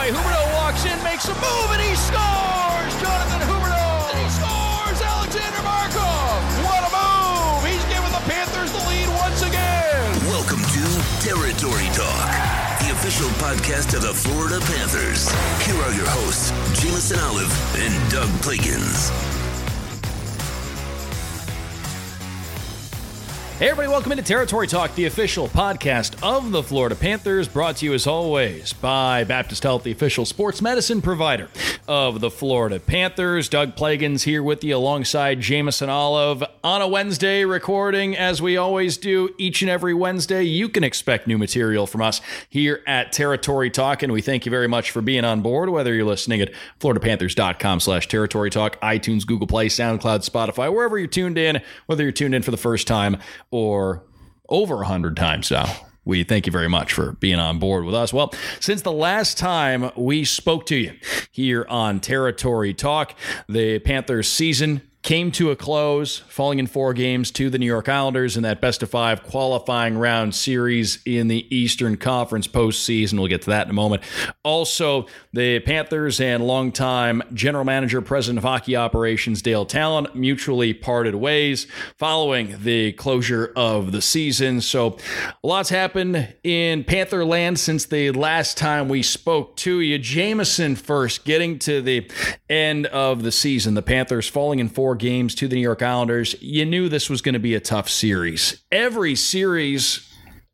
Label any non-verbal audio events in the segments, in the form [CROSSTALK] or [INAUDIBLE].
away. Huberdeau walks in, makes a move, and he scores! Jonathan Huberdeau! And he scores! Alexander Barkov! What a move! He's giving the Panthers the lead once again! Welcome to Territory Talk, the official podcast of the Florida Panthers. Here are your hosts, Jameson Olive and Doug Plagens. Hey, everybody, welcome into Territory Talk, the official podcast of the Florida Panthers, brought to you as always by Baptist Health, the official sports medicine provider of the Florida Panthers. Doug Plagens here with you alongside Jameson Olive on a Wednesday, recording as we always do each and every Wednesday. You can expect new material from us here at Territory Talk, and we thank you very much for being on board, whether you're listening at floridapanthers.com slash territory talk, iTunes, Google Play, SoundCloud, Spotify, wherever you're tuned in, whether you're tuned in for the first time or over 100 times now. We thank you very much for being on board with us. Well, since the last time we spoke to you here on Territory Talk, the Panthers season came to a close, falling in four games to the New York Islanders in that best of five qualifying round series in the Eastern Conference postseason. We'll get to that in a moment. Also, the Panthers and longtime general manager, president of hockey operations, Dale Tallon, mutually parted ways following the closure of the season. So, lot's happened in Panther land since the last time we spoke to you. Jameson first, getting to the end of the season. The Panthers falling in four games to the New York Islanders. You knew this was going to be a tough series. Every series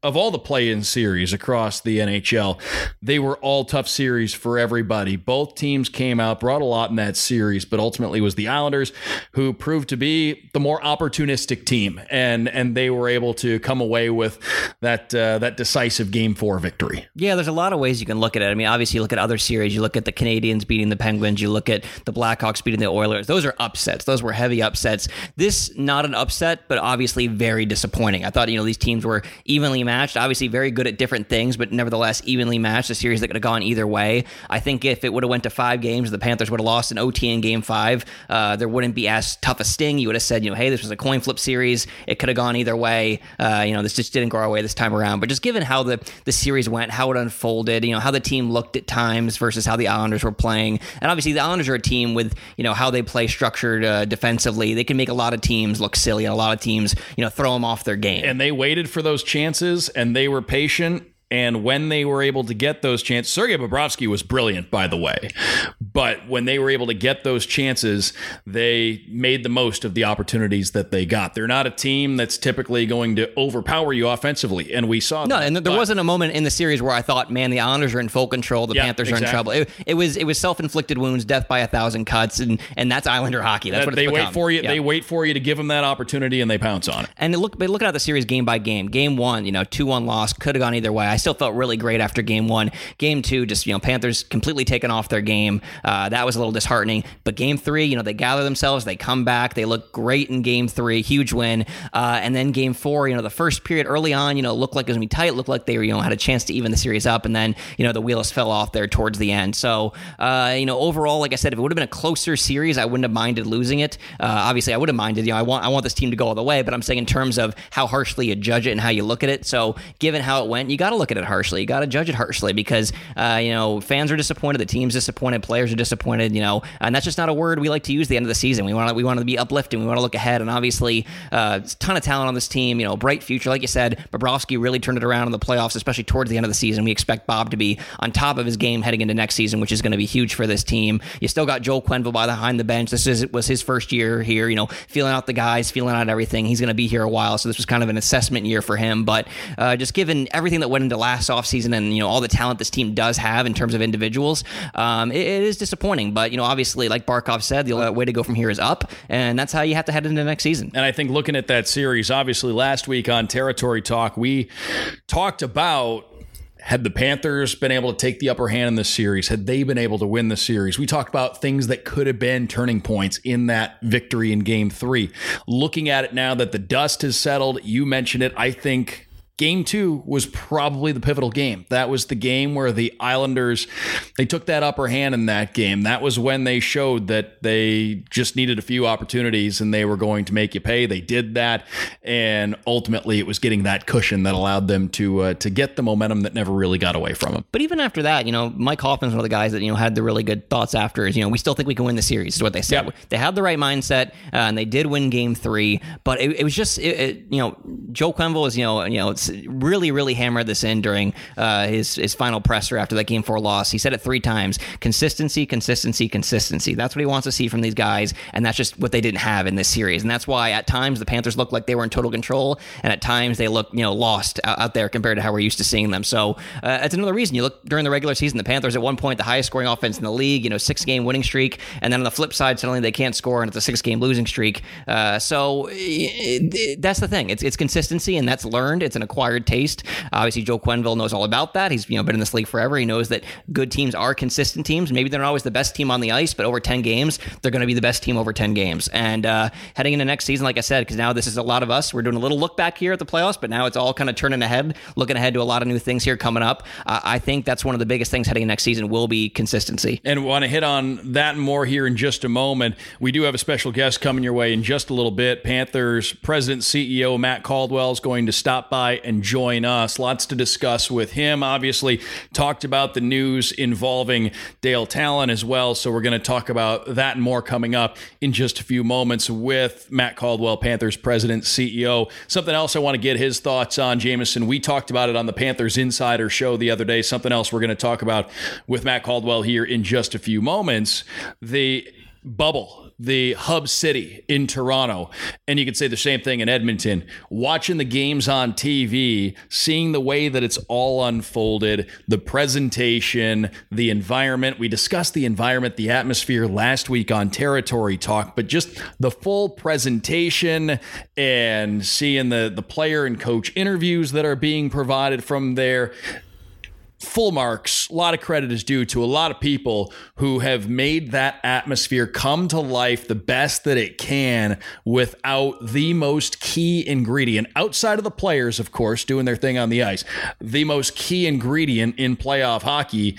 of all the play-in series across the NHL, they were all tough series for everybody. Both teams came out, brought a lot in that series, but ultimately was the Islanders who proved to be the more opportunistic team, and and they were able to come away with that uh, that decisive Game Four victory. Yeah, there's a lot of ways you can look at it. I mean, obviously, you look at other series. You look at the Canadiens beating the Penguins. You look at the Blackhawks beating the Oilers. Those are upsets. Those were heavy upsets. This not an upset, but obviously very disappointing. I thought you know these teams were evenly matched. Obviously, very good at different things, but nevertheless evenly matched. A series that could have gone either way. I think if it would have went to five games, the Panthers would have lost in OT in Game Five. Uh, there wouldn't be as tough a sting. You would have said, you know, hey, this was a coin flip series. It could have gone either way. Uh, you know, this just didn't go our way this time around. But just given how the the series went, how it unfolded, you know, how the team looked at times versus how the Islanders were playing, and obviously the Islanders are a team with you know how they play structured uh, defensively. They can make a lot of teams look silly, and a lot of teams you know throw them off their game. And they waited for those chances and they were patient. And when they were able to get those chances, Sergei Bobrovsky was brilliant, by the way. But when they were able to get those chances, they made the most of the opportunities that they got. They're not a team that's typically going to overpower you offensively, and we saw that No, that. and there But- wasn't a moment in the series where I thought, man, the Islanders are in full control, the Yeah, Panthers are in trouble. It, it was it was self inflicted wounds, death by a thousand cuts, and and that's Islander hockey. That's that what it's they wait for you. Yeah. They wait for you to give them that opportunity, and they pounce on it. And look, but looking at the series game by game, game one, you know, two one loss could have gone either way. I still felt really great after game one. Game two, just you know, Panthers completely taken off their game. Uh, that was a little disheartening. But game three, you know, they gather themselves, they come back, they look great in game three, huge win. Uh, and then game four, you know, the first period early on, you know, looked like it was gonna be tight, looked like they you know, had a chance to even the series up, and then you know the wheels fell off there towards the end. So, uh, you know, overall, like I said, if it would have been a closer series, I wouldn't have minded losing it. Uh, obviously, I would have minded. You know, I want I want this team to go all the way, but I'm saying in terms of how harshly you judge it and how you look at it. So, given how it went, you got to look at it harshly. You got to judge it harshly because uh, you know fans are disappointed, the team's disappointed, players are disappointed. You know, and that's just not a word we like to use at the end of the season. We want to we want to be uplifting. We want to look ahead, and obviously, uh, ton of talent on this team. You know, bright future, like you said. Bobrovsky really turned it around in the playoffs, especially towards the end of the season. We expect Bob to be on top of his game heading into next season, which is going to be huge for this team. You still got Joel Quenneville by behind the bench. This is was his first year here. You know, feeling out the guys, feeling out everything. He's going to be here a while, so this was kind of an assessment year for him. But uh, just given everything that went into last offseason and you know all the talent this team does have in terms of individuals, um, it, it is disappointing. But you know, obviously, like Barkov said, the only way to go from here is up, and that's how you have to head into next season. And I think looking at that series, obviously last week on Territory Talk, we talked about had the Panthers been able to take the upper hand in this series, had they been able to win the series, we talked about things that could have been turning points in that victory in game three. Looking at it now that the dust has settled, you mentioned it. I think Game two was probably the pivotal game. That was the game where the Islanders they took that upper hand in that game. That was when they showed that they just needed a few opportunities and they were going to make you pay. They did that, and ultimately it was getting that cushion that allowed them to uh, to get the momentum that never really got away from them. But even after that, you know, Mike Hoffman's one of the guys that you know had the really good thoughts after. Is you know we still think we can win the series. Is what they said. Yep. They had the right mindset uh, and they did win Game Three. But it, it was just it, it, you know Joe Quenneville was you know you know it's really really hammered this in during uh, his his final presser after that Game Four loss. He said it three times: consistency, consistency, consistency. That's what he wants to see from these guys, and that's just what they didn't have in this series. And that's why at times the Panthers looked like they were in total control, and at times they looked you know lost out, out there compared to how we're used to seeing them. So uh, that's another reason you look during the regular season. The Panthers at one point the highest scoring offense in the league, you know, six game winning streak, and then on the flip side suddenly they can't score and it's a six game losing streak. Uh, so it, it, that's the thing. It's it's consistency and that's learned. It's an acquired taste. Obviously Joe Quenneville knows all about that. He's you know been in this league forever. He knows that good teams are consistent teams. Maybe they're not always the best team on the ice, but over ten games they're going to be the best team over ten games. And uh, heading into next season, like I said, because now this is a lot of us. We're doing a little look back here at the playoffs, but now it's all kind of turning ahead, looking ahead to a lot of new things here coming up. Uh, I think that's one of the biggest things heading next season will be consistency. And want to hit on that more here in just a moment. We do have a special guest coming your way in just a little bit. Panthers President CEO Matt Caldwell is going to stop by and join us. Lots to discuss with him. Obviously, talked about the news involving Dale Tallon as well. So we're going to talk about that and more coming up in just a few moments with Matt Caldwell, Panthers President CEO. Something else I want to get his thoughts on, Jameson. We talked about it on the Panthers Insider show the other day. Something else we're going to talk about with Matt Caldwell here in just a few moments. The bubble, the hub city in Toronto. And you could say the same thing in Edmonton. Watching the games on TV, seeing the way that it's all unfolded, the presentation, the environment. We discussed the environment, the atmosphere last week on Territory Talk, but just the full presentation and seeing the, the player and coach interviews that are being provided from there full marks. A lot of credit is due to a lot of people who have made that atmosphere come to life the best that it can without the most key ingredient outside of the players, of course, doing their thing on the ice. The most key ingredient in playoff hockey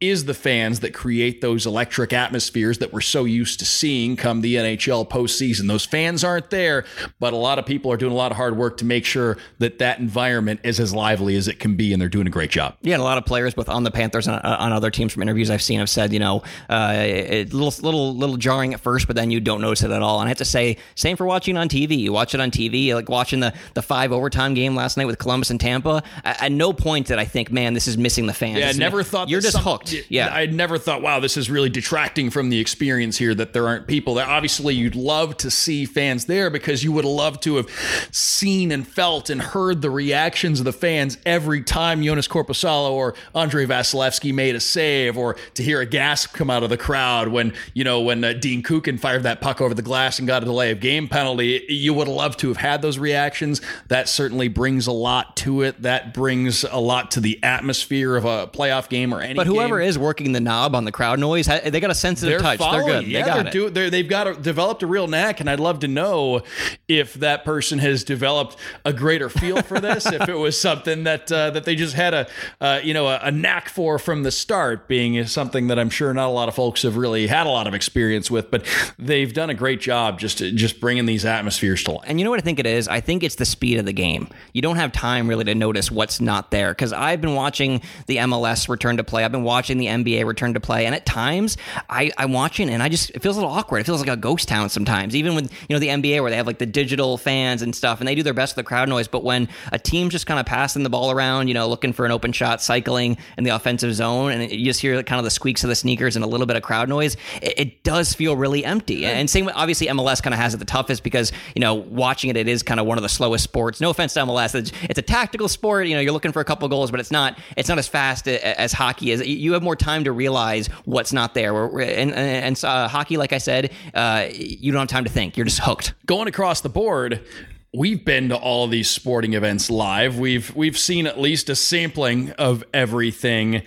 is the fans that create those electric atmospheres that we're so used to seeing come the NHL postseason. Those fans aren't there, but a lot of people are doing a lot of hard work to make sure that that environment is as lively as it can be, and they're doing a great job. Yeah, and a lot of players, both on the Panthers and uh, on other teams from interviews I've seen, have said, you know, uh, it, little, little, little jarring at first, but then you don't notice it at all. And I have to say, same for watching on TV. You watch it on TV, like watching the the five overtime game last night with Columbus and Tampa. At, at no point did I think, man, this is missing the fans. Yeah, I never thought you're just some- hooked. Yeah, I never thought, wow, this is really detracting from the experience here that there aren't people there. Obviously, you'd love to see fans there because you would love to have seen and felt and heard the reactions of the fans every time Joonas Korpisalo or Andrei Vasilevskiy made a save, or to hear a gasp come out of the crowd when you know when uh, Dean Kukan fired that puck over the glass and got a delay of game penalty. You would love to have had those reactions. That certainly brings a lot to it. That brings a lot to the atmosphere of a playoff game or any. but whoever is working the knob on the crowd noise, they got a sensitive they're touch. following. They're good. Yeah, they got they're it. doing. They're, they've got a, developed a real knack, and I'd love to know if that person has developed a greater feel for [LAUGHS] this. if it was something that uh, that they just had a uh, you know a, a knack for from the start, being something that I'm sure not a lot of folks have really had a lot of experience with, but they've done a great job just just bringing these atmospheres to life. And you know what I think it is? I think it's the speed of the game. You don't have time really to notice what's not there. Because I've been watching the MLS return to play. I've been watching the NBA return to play, and at times I, I'm watching and I just it feels a little awkward. It feels like a ghost town sometimes. Even with you know the NBA where they have like the digital fans and stuff, and they do their best with the crowd noise. But when a team's just kind of passing the ball around, you know, looking for an open shot, cycling in the offensive zone, and you just hear kind of the squeaks of the sneakers and a little bit of crowd noise, it, it does feel really empty. And same with obviously MLS kind of has it the toughest because you know watching it, it is kind of one of the slowest sports. No offense to MLS, it's, it's a tactical sport. You know, you're looking for a couple goals, but it's not it's not as fast a- as hockey is. You have more time to realize what's not there. And and, and uh, hockey, like I said, uh, you don't have time to think. You're just hooked. going across the board, we've been to all of these sporting events live. We've we've seen at least a sampling of everything,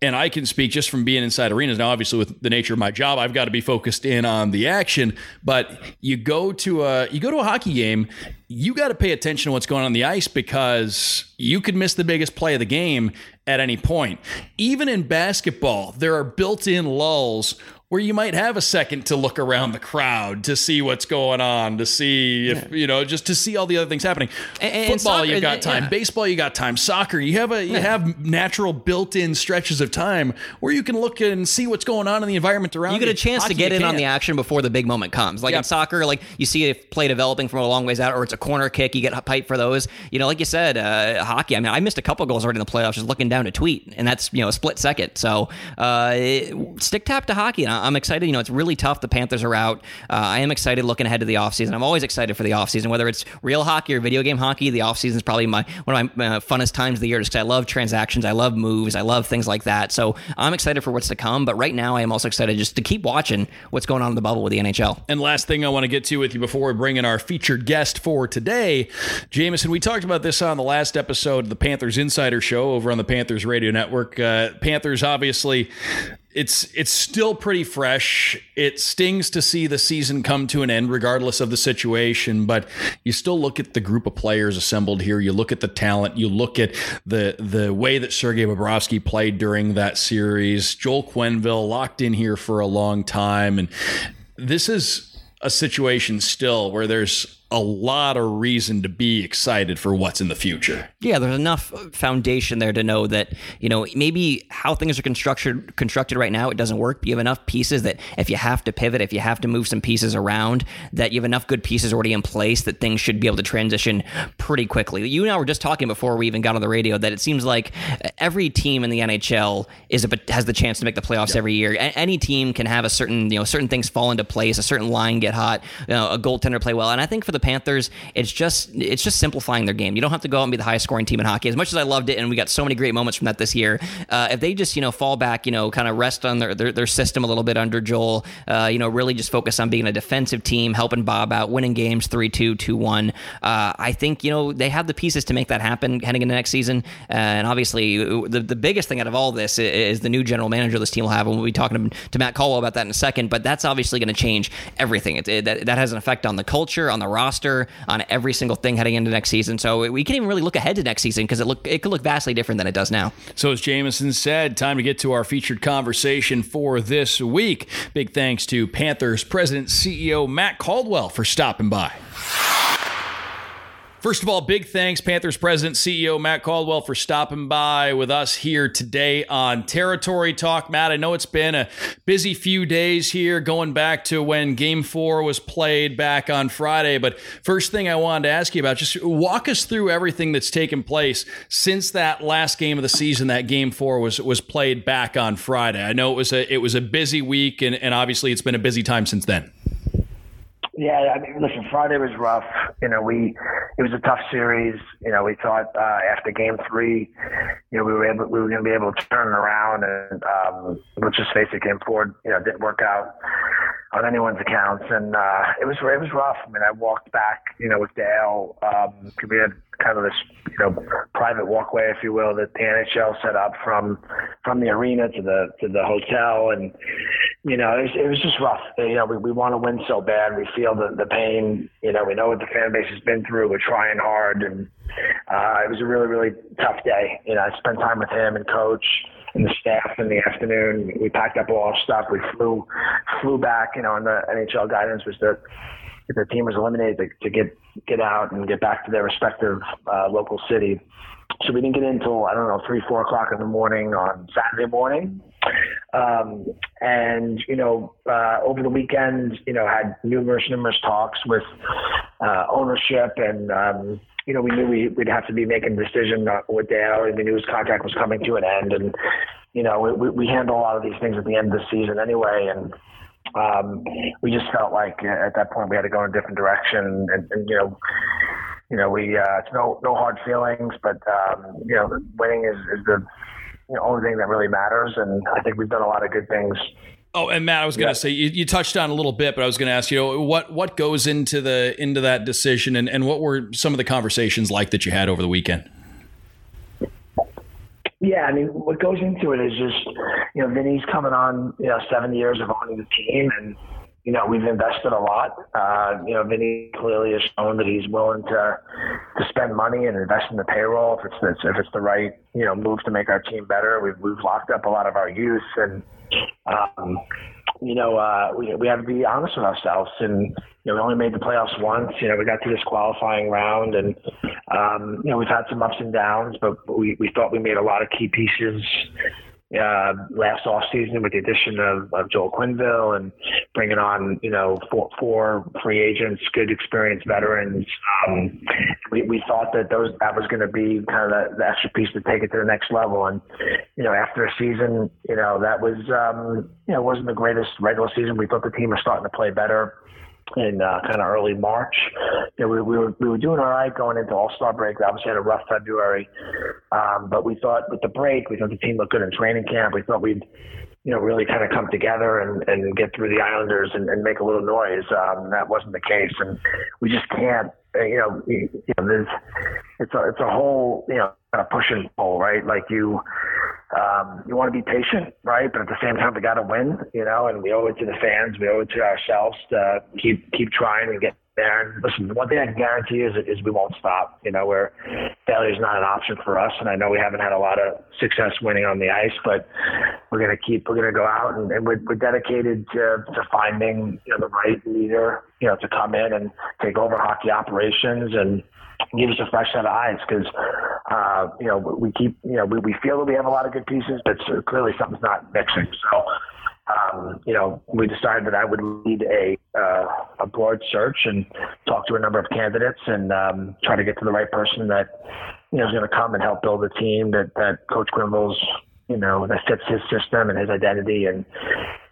and I can speak just from being inside arenas. Now, obviously, with the nature of my job, I've got to be focused in on the action. But you go to a you go to a hockey game, you got to pay attention to what's going on, on the ice because you could miss the biggest play of the game at any point. Even in basketball, there are built-in lulls where you might have a second to look around the crowd to see what's going on, to see if, yeah. you know, just to see all the other things happening. And, Football, you've got time. Yeah. Baseball, you got time. Soccer, you have a you yeah. have natural built-in stretches of time where you can look and see what's going on in the environment around you. You get a chance Hockey, to get in on the action before the big moment comes. Like in soccer, like you see a play developing from a long ways out, or it's a corner kick, you get hyped for those. You know, like you said, uh, hockey. I mean, I missed a couple goals already in the playoffs just looking down a tweet, and that's you know a split second. So uh, stick tap to hockey, and I'm excited. You know, it's really tough. The Panthers are out. Uh, I am excited looking ahead to the offseason. I'm always excited for the offseason, whether it's real hockey or video game hockey. The offseason is probably my one of my uh, funnest times of the year just because I love transactions. I love moves. I love things like that. So I'm excited for what's to come. But right now, I am also excited just to keep watching what's going on in the bubble with the NHL. And last thing I want to get to with you before we bring in our featured guest for today, Jameson, we talked about this on the last episode of the Panthers Insider Show over on the Panthers Radio Network. Uh, Panthers obviously it's it's still pretty fresh. It stings to see the season come to an end, regardless of the situation. But you still look at the group of players assembled here. You look at the talent. You look at the the way that Sergei Bobrovsky played during that series. Joel Quenneville locked in here for a long time, and this is a situation still where there's a lot of reason to be excited for what's in the future. Yeah, there's enough foundation there to know that, you know, maybe how things are constructed constructed right now, it doesn't work, but you have enough pieces that if you have to pivot, if you have to move some pieces around, that you have enough good pieces already in place that things should be able to transition pretty quickly. You and I were just talking before we even got on the radio that it seems like every team in the NHL is a, has the chance to make the playoffs every year. Any team can have a certain, you know, certain things fall into place, a certain line get hot, you know, a goaltender play well. And I think for the the Panthers, it's just it's just simplifying their game. You don't have to go out and be the highest scoring team in hockey. As much as I loved it, and we got so many great moments from that this year, uh, if they just you know fall back, you know, kind of rest on their, their, their system a little bit under Joel, uh, you know, really just focus on being a defensive team, helping Bob out, winning games 3-2, 2-1. Uh, I think you know they have the pieces to make that happen heading into next season. Uh, and obviously, the the biggest thing out of all this is the new general manager this team will have, and we'll be talking to Matt Caldwell about that in a second. But that's obviously going to change everything. It, it, that, that has an effect on the culture, on the roster, on every single thing heading into next season. So we can't even really look ahead to next season because it look it could look vastly different than it does now. So as Jameson said, time to get to our featured conversation for this week. Big thanks to Panthers President CEO Matt Caldwell for stopping by. First of all, big thanks, Panthers President CEO Matt Caldwell, for stopping by with us here today on Territory Talk. Matt, I know it's been a busy few days here, going back to when Game Four was played back on Friday. But first thing I wanted to ask you about, just walk us through everything that's taken place since that last game of the season. That Game Four was was played back on Friday. I know it was a it was a busy week, and, and obviously it's been a busy time since then. Yeah, I mean, listen, Friday was rough. You know, we it was a tough series. You know, we thought uh, after Game Three, you know, we were able we were going to be able to turn it around, and um, let's just face it, Game Four, you know, didn't work out on anyone's accounts, and uh, it was it was rough. I mean, I walked back, you know, with Dale. Um, we had kind of this, you know, private walkway, if you will, that the NHL set up from from the arena to the to the hotel, and you know, it was, it was just rough. You know, we, we want to win so bad. We feel the the pain. You know, we know what the fan base has been through. We're trying hard, and uh, it was a really really tough day. You know, I spent time with him and coach and the staff in the afternoon. We packed up all our stuff. We flew flew back. You know, and the NHL guidance was that if the team was eliminated to, to get get out and get back to their respective uh, local city. So we didn't get in until I don't know three four o'clock in the morning on Saturday morning. Um, and you know, uh, over the weekend, you know, had numerous numerous talks with uh, ownership and. Um, you know, we knew we, would have to be making a decision with Dale. and We knew his contract was coming to an end, and you know, we, we handle a lot of these things at the end of the season anyway. And um, we just felt like at that point we had to go in a different direction, and, and you know, you know, we uh, it's no no hard feelings, but um, you know, winning is, is the you know, only thing that really matters. And I think we've done a lot of good things Oh, and Matt, I was going to yeah. say you, you, touched on a little bit, but I was going to ask you know what what goes into the into that decision, and, and what were some of the conversations like that you had over the weekend? Yeah, I mean, what goes into it is just you know Vinny's coming on you know seven years of owning the team, and you know we've invested a lot. Uh, you know, Vinny clearly has shown that he's willing to to spend money and invest in the payroll if it's if it's the right you know move to make our team better. We've we've locked up a lot of our youth and um, you know, uh, we, we have to be honest with ourselves. And, you know, we only made the playoffs once. You know, we got to this qualifying round and, um, you know, we've had some ups and downs, but we, we thought we made a lot of key pieces uh, last off season with the addition of, of Joel Quenneville and bringing on you know four, four free agents, good experienced veterans. Um, we, we thought that those that was going to be kind of the, the extra piece to take it to the next level. And you know after a season, you know that was um, you know wasn't the greatest regular season. We thought the team was starting to play better in uh, kind of early March. You know, we, we were we were doing all right going into All Star break. We obviously had a rough February, um, but we thought with the break, we thought the team looked good in training camp. We thought we'd you know really kind of come together and, and get through the Islanders and, and make a little noise. Um, that wasn't the case, and we just can't. Uh, you know, you, know, there's it's a it's a whole you know kind of push and pull, right? Like you um, you want to be patient, right? But at the same time, we got to win, you know, and we owe it to the fans, we owe it to ourselves to keep keep trying and get there. And listen, one thing I can guarantee is is we won't stop. You know, where failure is not an option for us, and I know we haven't had a lot of success winning on the ice, but we're gonna keep we're gonna go out and, and we're, we're dedicated to to finding you know the right leader, you know, to come in and take over hockey operations and give us a fresh set of eyes because uh, you know we keep you know we, we feel that we have a lot of good pieces, but clearly something's not mixing. So um, you know we decided that I would lead a uh, a broad search and talk to a number of candidates and um, try to get to the right person that you know is going to come and help build a team that that Coach Quenneville's you know that fits his system and his identity and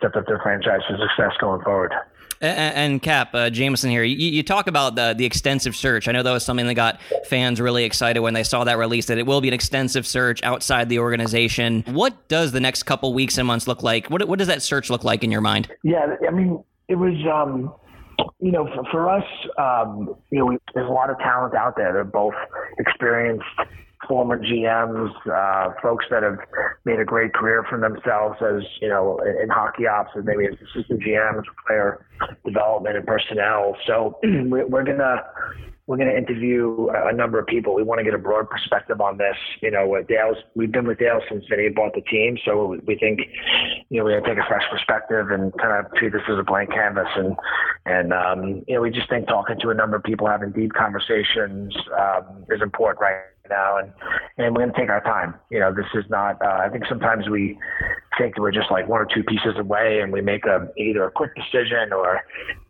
set up their franchise for success going forward. And, Cap, uh, Jameson here, you, you, talk about the, the extensive search. I know that was something that got fans really excited when they saw that release, that it will be an extensive search outside the organization. What does the next couple weeks and months look like? What, what does that search look like in your mind? Yeah, I mean, it was, um, you know, for, for us, um, you know, we, there's a lot of talent out there. They're both experienced former GMs, uh, folks that have made a great career for themselves as, you know, in, in hockey ops, and maybe as assistant GMs, player development and personnel. So [CLEARS THROAT] we're going to, we're going to interview a number of people. We want to get a broad perspective on this. You know, Dale's, we've been with Dale since Vinny bought the team. So we think, you know, we're going to take a fresh perspective and kind of treat this as a blank canvas. And, and, um, you know, we just think talking to a number of people, having deep conversations, um, is important right now, and and we're going to take our time. You know, this is not. Uh, I think sometimes we think we're just like one or two pieces away, and we make a either a quick decision or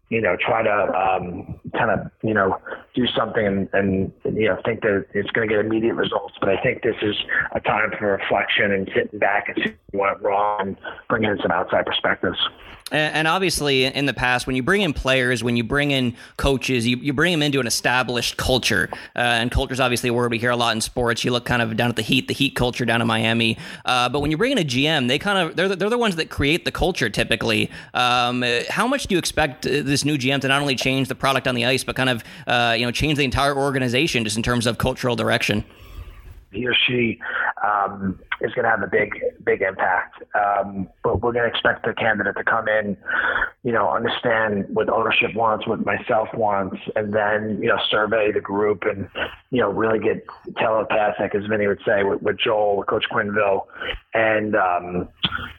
you know try to um, kind of you know do something and, and you know think that it's going to get immediate results. But I think this is a time for reflection and sitting back and see what went wrong and bringing in some outside perspectives. And obviously, in the past, when you bring in players, when you bring in coaches, you, you bring them into an established culture. Uh, and culture is obviously a word we hear a lot in sports. You look kind of down at the Heat, the Heat culture down in Miami. Uh, but when you bring in a GM, they kind of they're the, they're the ones that create the culture typically. Um, how much do you expect this new GM to not only change the product on the ice, but kind of uh, you know change the entire organization just in terms of cultural direction? He or she um, is going to have a big, big impact. Um, but we're going to expect the candidate to come in, you know, understand what ownership wants, what myself wants, and then, you know, survey the group and, you know, really get telepathic, as Vinny would say, with, with Joel, Coach Quenneville, and, um,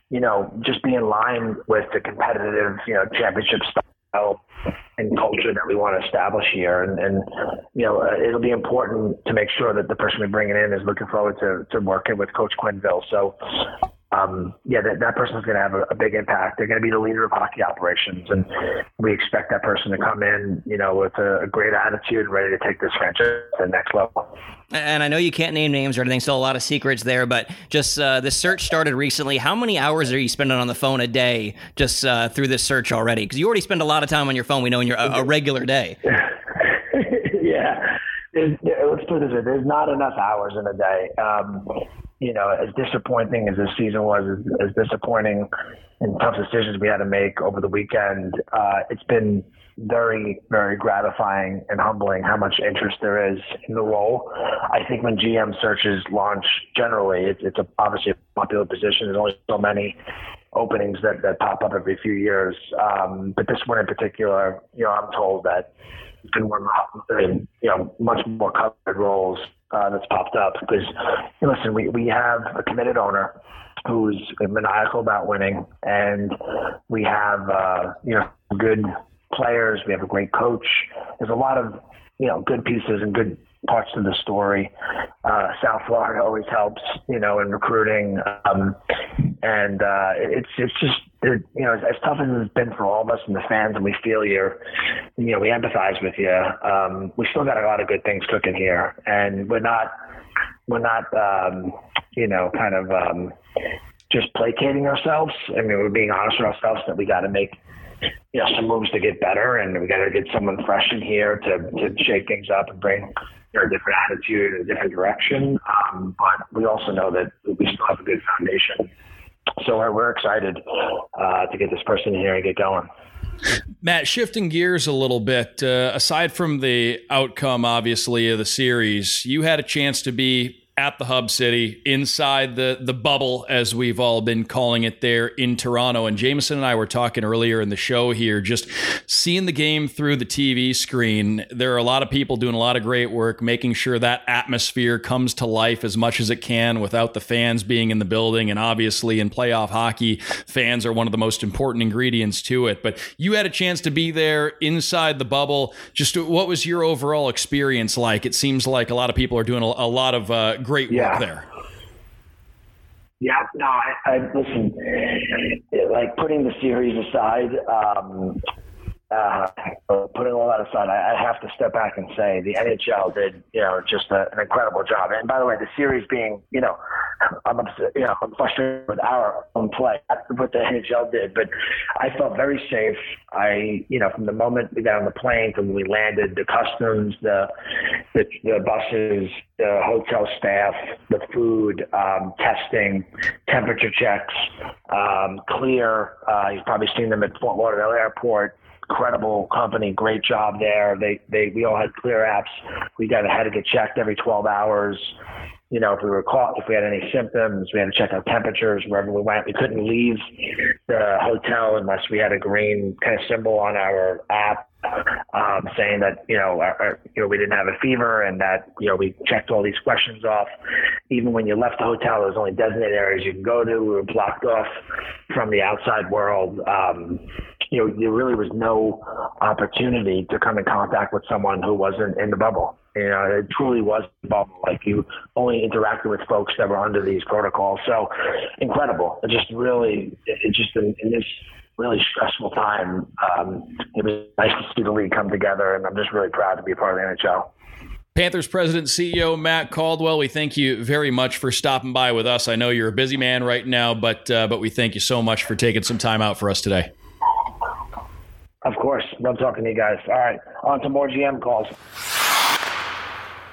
you know, just be in line with the competitive, you know, championship style and culture that we want to establish here. And, and you know, uh, it'll be important to make sure that the person we bring in is looking forward to, to working with Coach Quenneville. So, um, yeah, that, that person is going to have a, a, big impact. They're going to be the leader of hockey operations, and we expect that person to come in, you know, with a, a great attitude, ready to take this franchise to the next level. And I know you can't name names or anything, still a lot of secrets there, but just uh, the search started recently. How many hours are you spending on the phone a day just uh, through this search already? Because you already spend a lot of time on your phone, we know, in your a, a regular day. [LAUGHS] yeah. There's, let's put it this way: there's not enough hours in a day. Um, you know, as disappointing as this season was, as, as disappointing and tough decisions we had to make over the weekend, uh, it's been very, very gratifying and humbling how much interest there is in the role. I think when GM searches launch generally, it's, it's a, obviously a popular position. There's only so many openings that, that pop up every few years. Um, but this one in particular, you know, I'm told that been one of the, you know, much more covered roles uh, that's popped up because, listen, we, we have a committed owner who's maniacal about winning and we have, uh, you know, good players. We have a great coach. There's a lot of, you know, good pieces and good parts of the story. Uh, South Florida always helps, you know, in recruiting. Um, and uh, it's it's just it, you know as, as, tough as it's been for all of us and the fans, and we feel you, you know, we empathize with you. Um, we still got a lot of good things cooking here, and we're not we're not um, you know kind of um, just placating ourselves. I mean, we're being honest with ourselves that we got to make you know some moves to get better, and we got to get someone fresh in here to to shake things up and bring know, a different attitude, a different direction. Um, but we also know that we still have a good foundation. So we're excited uh, to get this person here and get going. Matt, shifting gears a little bit, uh, aside from the outcome, obviously, of the series, you had a chance to be at the hub city inside the the bubble as we've all been calling it there in Toronto. And Jameson and I were talking earlier in the show here just seeing the game through the TV screen. There are a lot of people doing a lot of great work making sure that atmosphere comes to life as much as it can without the fans being in the building. And obviously in playoff hockey fans are one of the most important ingredients to it. But you had a chance to be there inside the bubble. Just what was your overall experience like? It seems like a lot of people are doing a, a lot of uh, great yeah. work there. Yeah, no, I, I listen. Like putting the series aside, um, uh, putting all that aside, I, I have to step back and say the NHL did, you know, just a, an incredible job. And by the way, the series being, you know, I'm upset, you know, I'm frustrated with our own play, what the NHL did, but I felt very safe. I, you know, from the moment we got on the plane, from when we landed, the customs, the, the, the buses, the hotel staff, the food, um, testing, temperature checks, um, clear. Uh, you've probably seen them at Fort Lauderdale Airport incredible company, great job there. They they we all had clear apps. We got had to get checked every 12 hours. You know, if we were caught, if we had any symptoms, we had to check our temperatures wherever we went. We couldn't leave the hotel unless we had a green kind of symbol on our app um, saying that you know, our, our, you know, we didn't have a fever and that you know we checked all these questions off. Even when you left the hotel, there was only designated areas you can go to. We were blocked off from the outside world. Um, you know, there really was no opportunity to come in contact with someone who wasn't in the bubble. You know, it truly was a bubble. Like you only interacted with folks that were under these protocols. So incredible. It just really, it just in, in this really stressful time, um, it was nice to see the league come together, and I'm just really proud to be a part of the NHL. Panthers President CEO Matt Caldwell, we thank you very much for stopping by with us. I know you're a busy man right now, but uh, but we thank you so much for taking some time out for us today. Of course. Love talking to you guys. All right. On to more GM calls.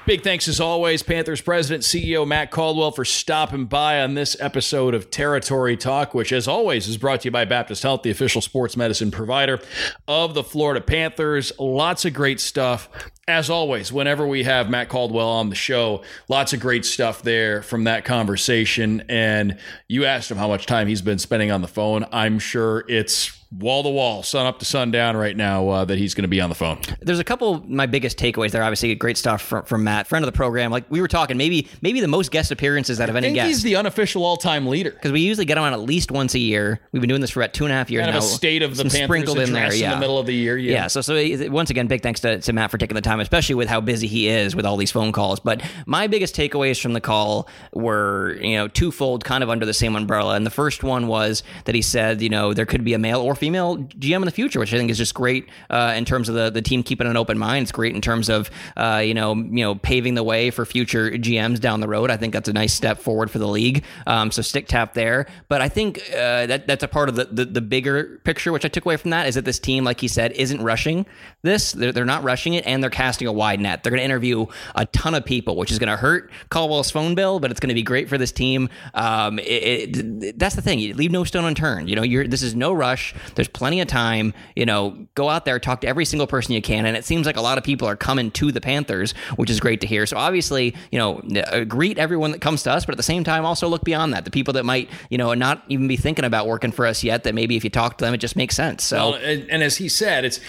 Big thanks as always, Panthers President, CEO Matt Caldwell, for stopping by on this episode of Territory Talk, which, as always, is brought to you by Baptist Health, the official sports medicine provider of the Florida Panthers. Lots of great stuff. As always, whenever we have Matt Caldwell on the show, lots of great stuff there from that conversation. And you asked him how much time he's been spending on the phone. I'm sure it's wall to wall, sun up to sundown right now uh, that he's going to be on the phone. There's a couple my biggest takeaways there. Obviously, great stuff from, from Matt, friend of the program. Like we were talking, maybe maybe the most guest appearances out of any guest. He's the unofficial all time leader because we usually get him on at least once a year. We've been doing this for about two and a half years kind now. Of a state of the Some Panthers sprinkled in there, yeah. in the middle of the year. Yeah. yeah so so once again, big thanks to, to Matt for taking the time, especially with how busy he is with all these phone calls. But my biggest takeaways from the call were you know twofold, kind of under the same umbrella. And the first one was that he said you know there could be a male or female female GM in the future, which I think is just great uh, in terms of the, the team keeping an open mind. It's great in terms of uh, you know you know paving the way for future GMs down the road. I think that's a nice step forward for the league. Um, so stick tap there. But I think uh, that that's a part of the, the, the bigger picture, which I took away from that, is that this team, like he said, isn't rushing this. They're, they're not rushing it, and they're casting a wide net. They're going to interview a ton of people, which is going to hurt Caldwell's phone bill, but it's going to be great for this team. Um, it, it, that's the thing. You leave no stone unturned. You know, this is no rush. There's plenty of time. You know, go out there, talk to every single person you can, and it seems like a lot of people are coming to the Panthers, which is great to hear. So obviously, you know, uh, greet everyone that comes to us, but at the same time, also look beyond that. The people that might, you know, not even be thinking about working for us yet. That maybe if you talk to them, it just makes sense. So, well, and, and as he said, it's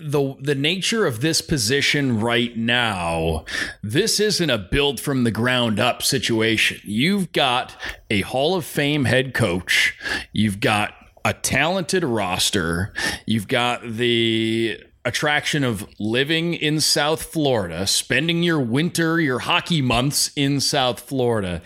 the the nature of this position right now. This isn't a build from the ground up situation. You've got a Hall of Fame head coach. You've got a talented roster. You've got the attraction of living in South Florida, spending your winter, your hockey months in South Florida.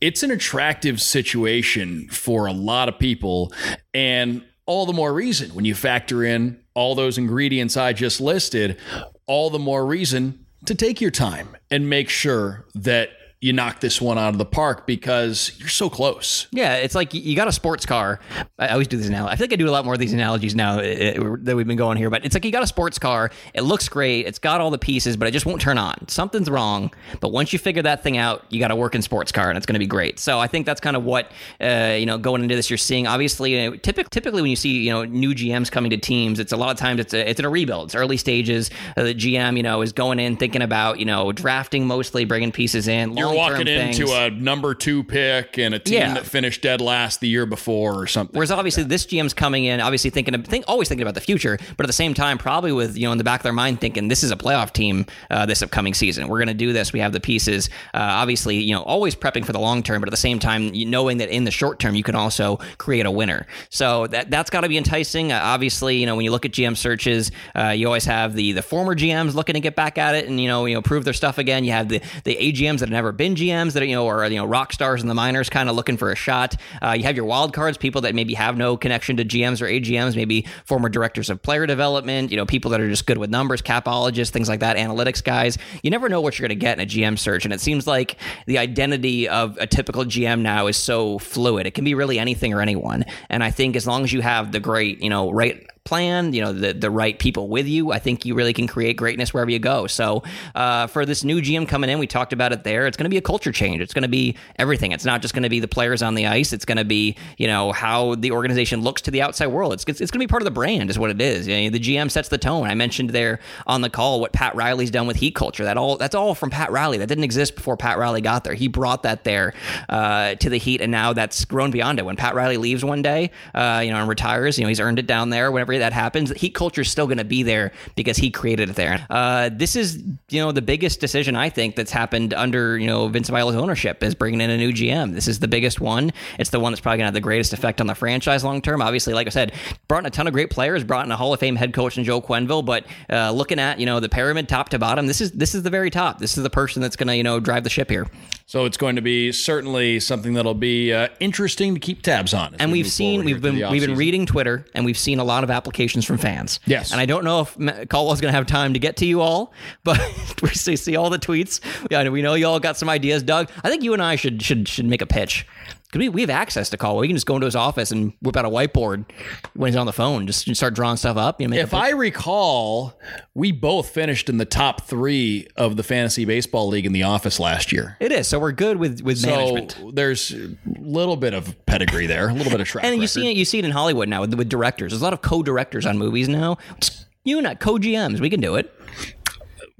It's an attractive situation for a lot of people. And all the more reason when you factor in all those ingredients I just listed, all the more reason to take your time and make sure that you knock this one out of the park because you're so close. Yeah, it's like you got a sports car. I always do this now. I feel like I do a lot more of these analogies now eh, eh, that we've been going here, but it's like you got a sports car. It looks great. It's got all the pieces, but it just won't turn on. Something's wrong. But once you figure that thing out, you got a working sports car, and it's going to be great. So I think that's kind of what uh, you know going into this. You're seeing obviously, you know, typically, typically when you see you know new GMs coming to teams, it's a lot of times it's a, it's in a rebuild. It's early stages. Uh, the GM you know is going in thinking about you know drafting mostly, bringing pieces in. You're walking things. into a number two pick and a team yeah. that finished dead last the year before or something. Whereas obviously this GM's coming in, obviously thinking, of, think, always thinking about the future, but at the same time, probably with you know in the back of their mind thinking this is a playoff team uh, this upcoming season. We're going to do this. We have the pieces. Uh, obviously, you know, always prepping for the long term, but at the same time, knowing that in the short term you can also create a winner. So that that's got to be enticing. Uh, obviously, you know when you look at GM searches, uh, you always have the the former GMs looking to get back at it and you know you know prove their stuff again. You have the the AGMs that have never been GMs that you know are you know rock stars in the minors kind of looking for a shot. Uh, you have your wild cards, people that maybe have no connection to GMs or AGMs, maybe former directors of player development, you know, people that are just good with numbers, capologists, things like that, analytics guys. You never know what you're going to get in a GM search. And it seems like the identity of a typical GM now is so fluid. It can be really anything or anyone. And I think as long as you have the great, you know, right plan, you know, the, the right people with you, I think you really can create greatness wherever you go. So uh, for this new GM coming in, we talked about it there. It's going to be a culture change. It's going to be everything. It's not just going to be the players on the ice. It's going to be, you know, how the organization looks to the outside world. It's, it's, it's going to be part of the brand is what it is. You know, the GM sets the tone. I mentioned there on the call what Pat Riley's done with heat culture. That all That's all from Pat Riley. That didn't exist before Pat Riley got there. He brought that there uh, to the Heat, and now that's grown beyond it. When Pat Riley leaves one day, uh, you know, and retires, you know, he's earned it down there. Whenever that happens, heat culture is still going to be there because he created it there. Uh, this is, you know, the biggest decision I think that's happened under, you know, Vince Viola's ownership is bringing in a new GM. This is the biggest one. It's the one that's probably going to have the greatest effect on the franchise long term. Obviously, like I said, brought in a ton of great players, brought in a Hall of Fame head coach in Joe Quenneville, but uh, looking at, you know, the pyramid top to bottom, this is this is the very top. This is the person that's going to, you know, drive the ship here. So it's going to be certainly something that'll be uh, interesting to keep tabs on. And we have seen we've been we've been reading Twitter and we've seen a lot of applications from fans. Yes. And I don't know if Caldwell's going to have time to get to you all, [LAUGHS] but we see, see all the tweets. Yeah, we know you all got some ideas. Doug, I think you and I should should should make a pitch because we, we have access to Caldwell. We can just go into his office and whip out a whiteboard when he's on the phone, just start drawing stuff up. You know, if I recall, we both finished in the top three of the fantasy baseball league in the office last year. It is so we're good with with so management. There's a little bit of pedigree there, a little bit of track. and you record. see it, you see it in Hollywood now with, with directors. There's a lot of co-directors on movies now. You and I, co-GMs, we can do it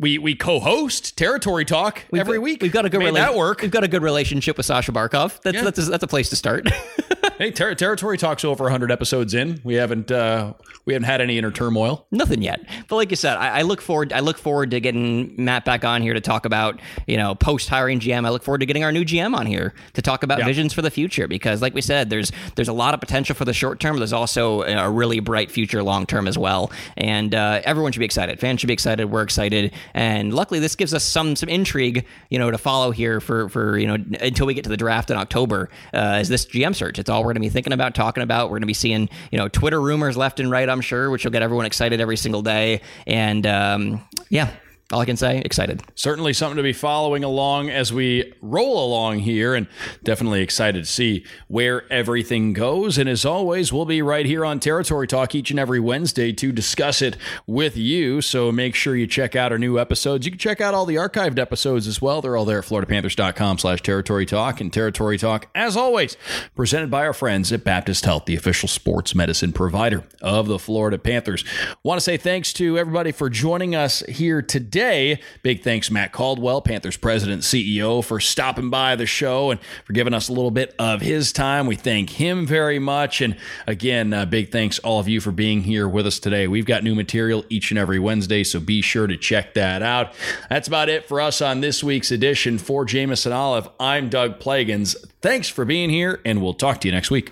we we co-host Territory Talk we've every got, week. We've got a good Made rela- that work. We've got a good relationship with Sasha Barkov. That's yeah. that's, a, that's a place to start. [LAUGHS] hey, ter- Territory Talk's over 100 episodes in. We haven't uh, we haven't had any inner turmoil. Nothing yet. But like you said, I, I, look forward. I look forward to getting Matt back on here to talk about you know post hiring GM. I look forward to getting our new GM on here to talk about yeah. visions for the future because, like we said, there's there's a lot of potential for the short term. There's also a really bright future long term as well. And uh, everyone should be excited. Fans should be excited. We're excited. And luckily, this gives us some some intrigue, you know, to follow here for for you know until we get to the draft in October. Uh, is this GM search? It's all we're we're going to be thinking about, talking about. We're going to be seeing, you know, Twitter rumors left and right, I'm sure, which will get everyone excited every single day. And um, yeah, all I can say, excited. Certainly something to be following along as we roll along here, and definitely excited to see where everything goes. And as always, we'll be right here on Territory Talk each and every Wednesday to discuss it with you. So make sure you check out our new episodes. You can check out all the archived episodes as well. They're all there at floridapanthers.com slash territory talk. And Territory Talk, as always, presented by our friends at Baptist Health, the official sports medicine provider of the Florida Panthers. Want to say thanks to everybody for joining us here today today. Big thanks, Matt Caldwell, Panthers president, CEO, for stopping by the show and for giving us a little bit of his time. We thank him very much. And again, uh, big thanks all of you for being here with us today. We've got new material each and every Wednesday, so be sure to check that out. That's about it for us on this week's edition. For Jameson Olive, I'm Doug Plagens. Thanks for being here, and we'll talk to you next week.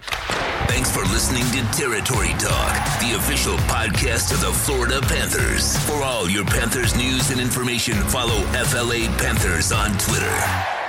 Thanks for listening to Territory Talk, the official podcast of the Florida Panthers. For all your Panthers news and information, follow FLA Panthers on Twitter.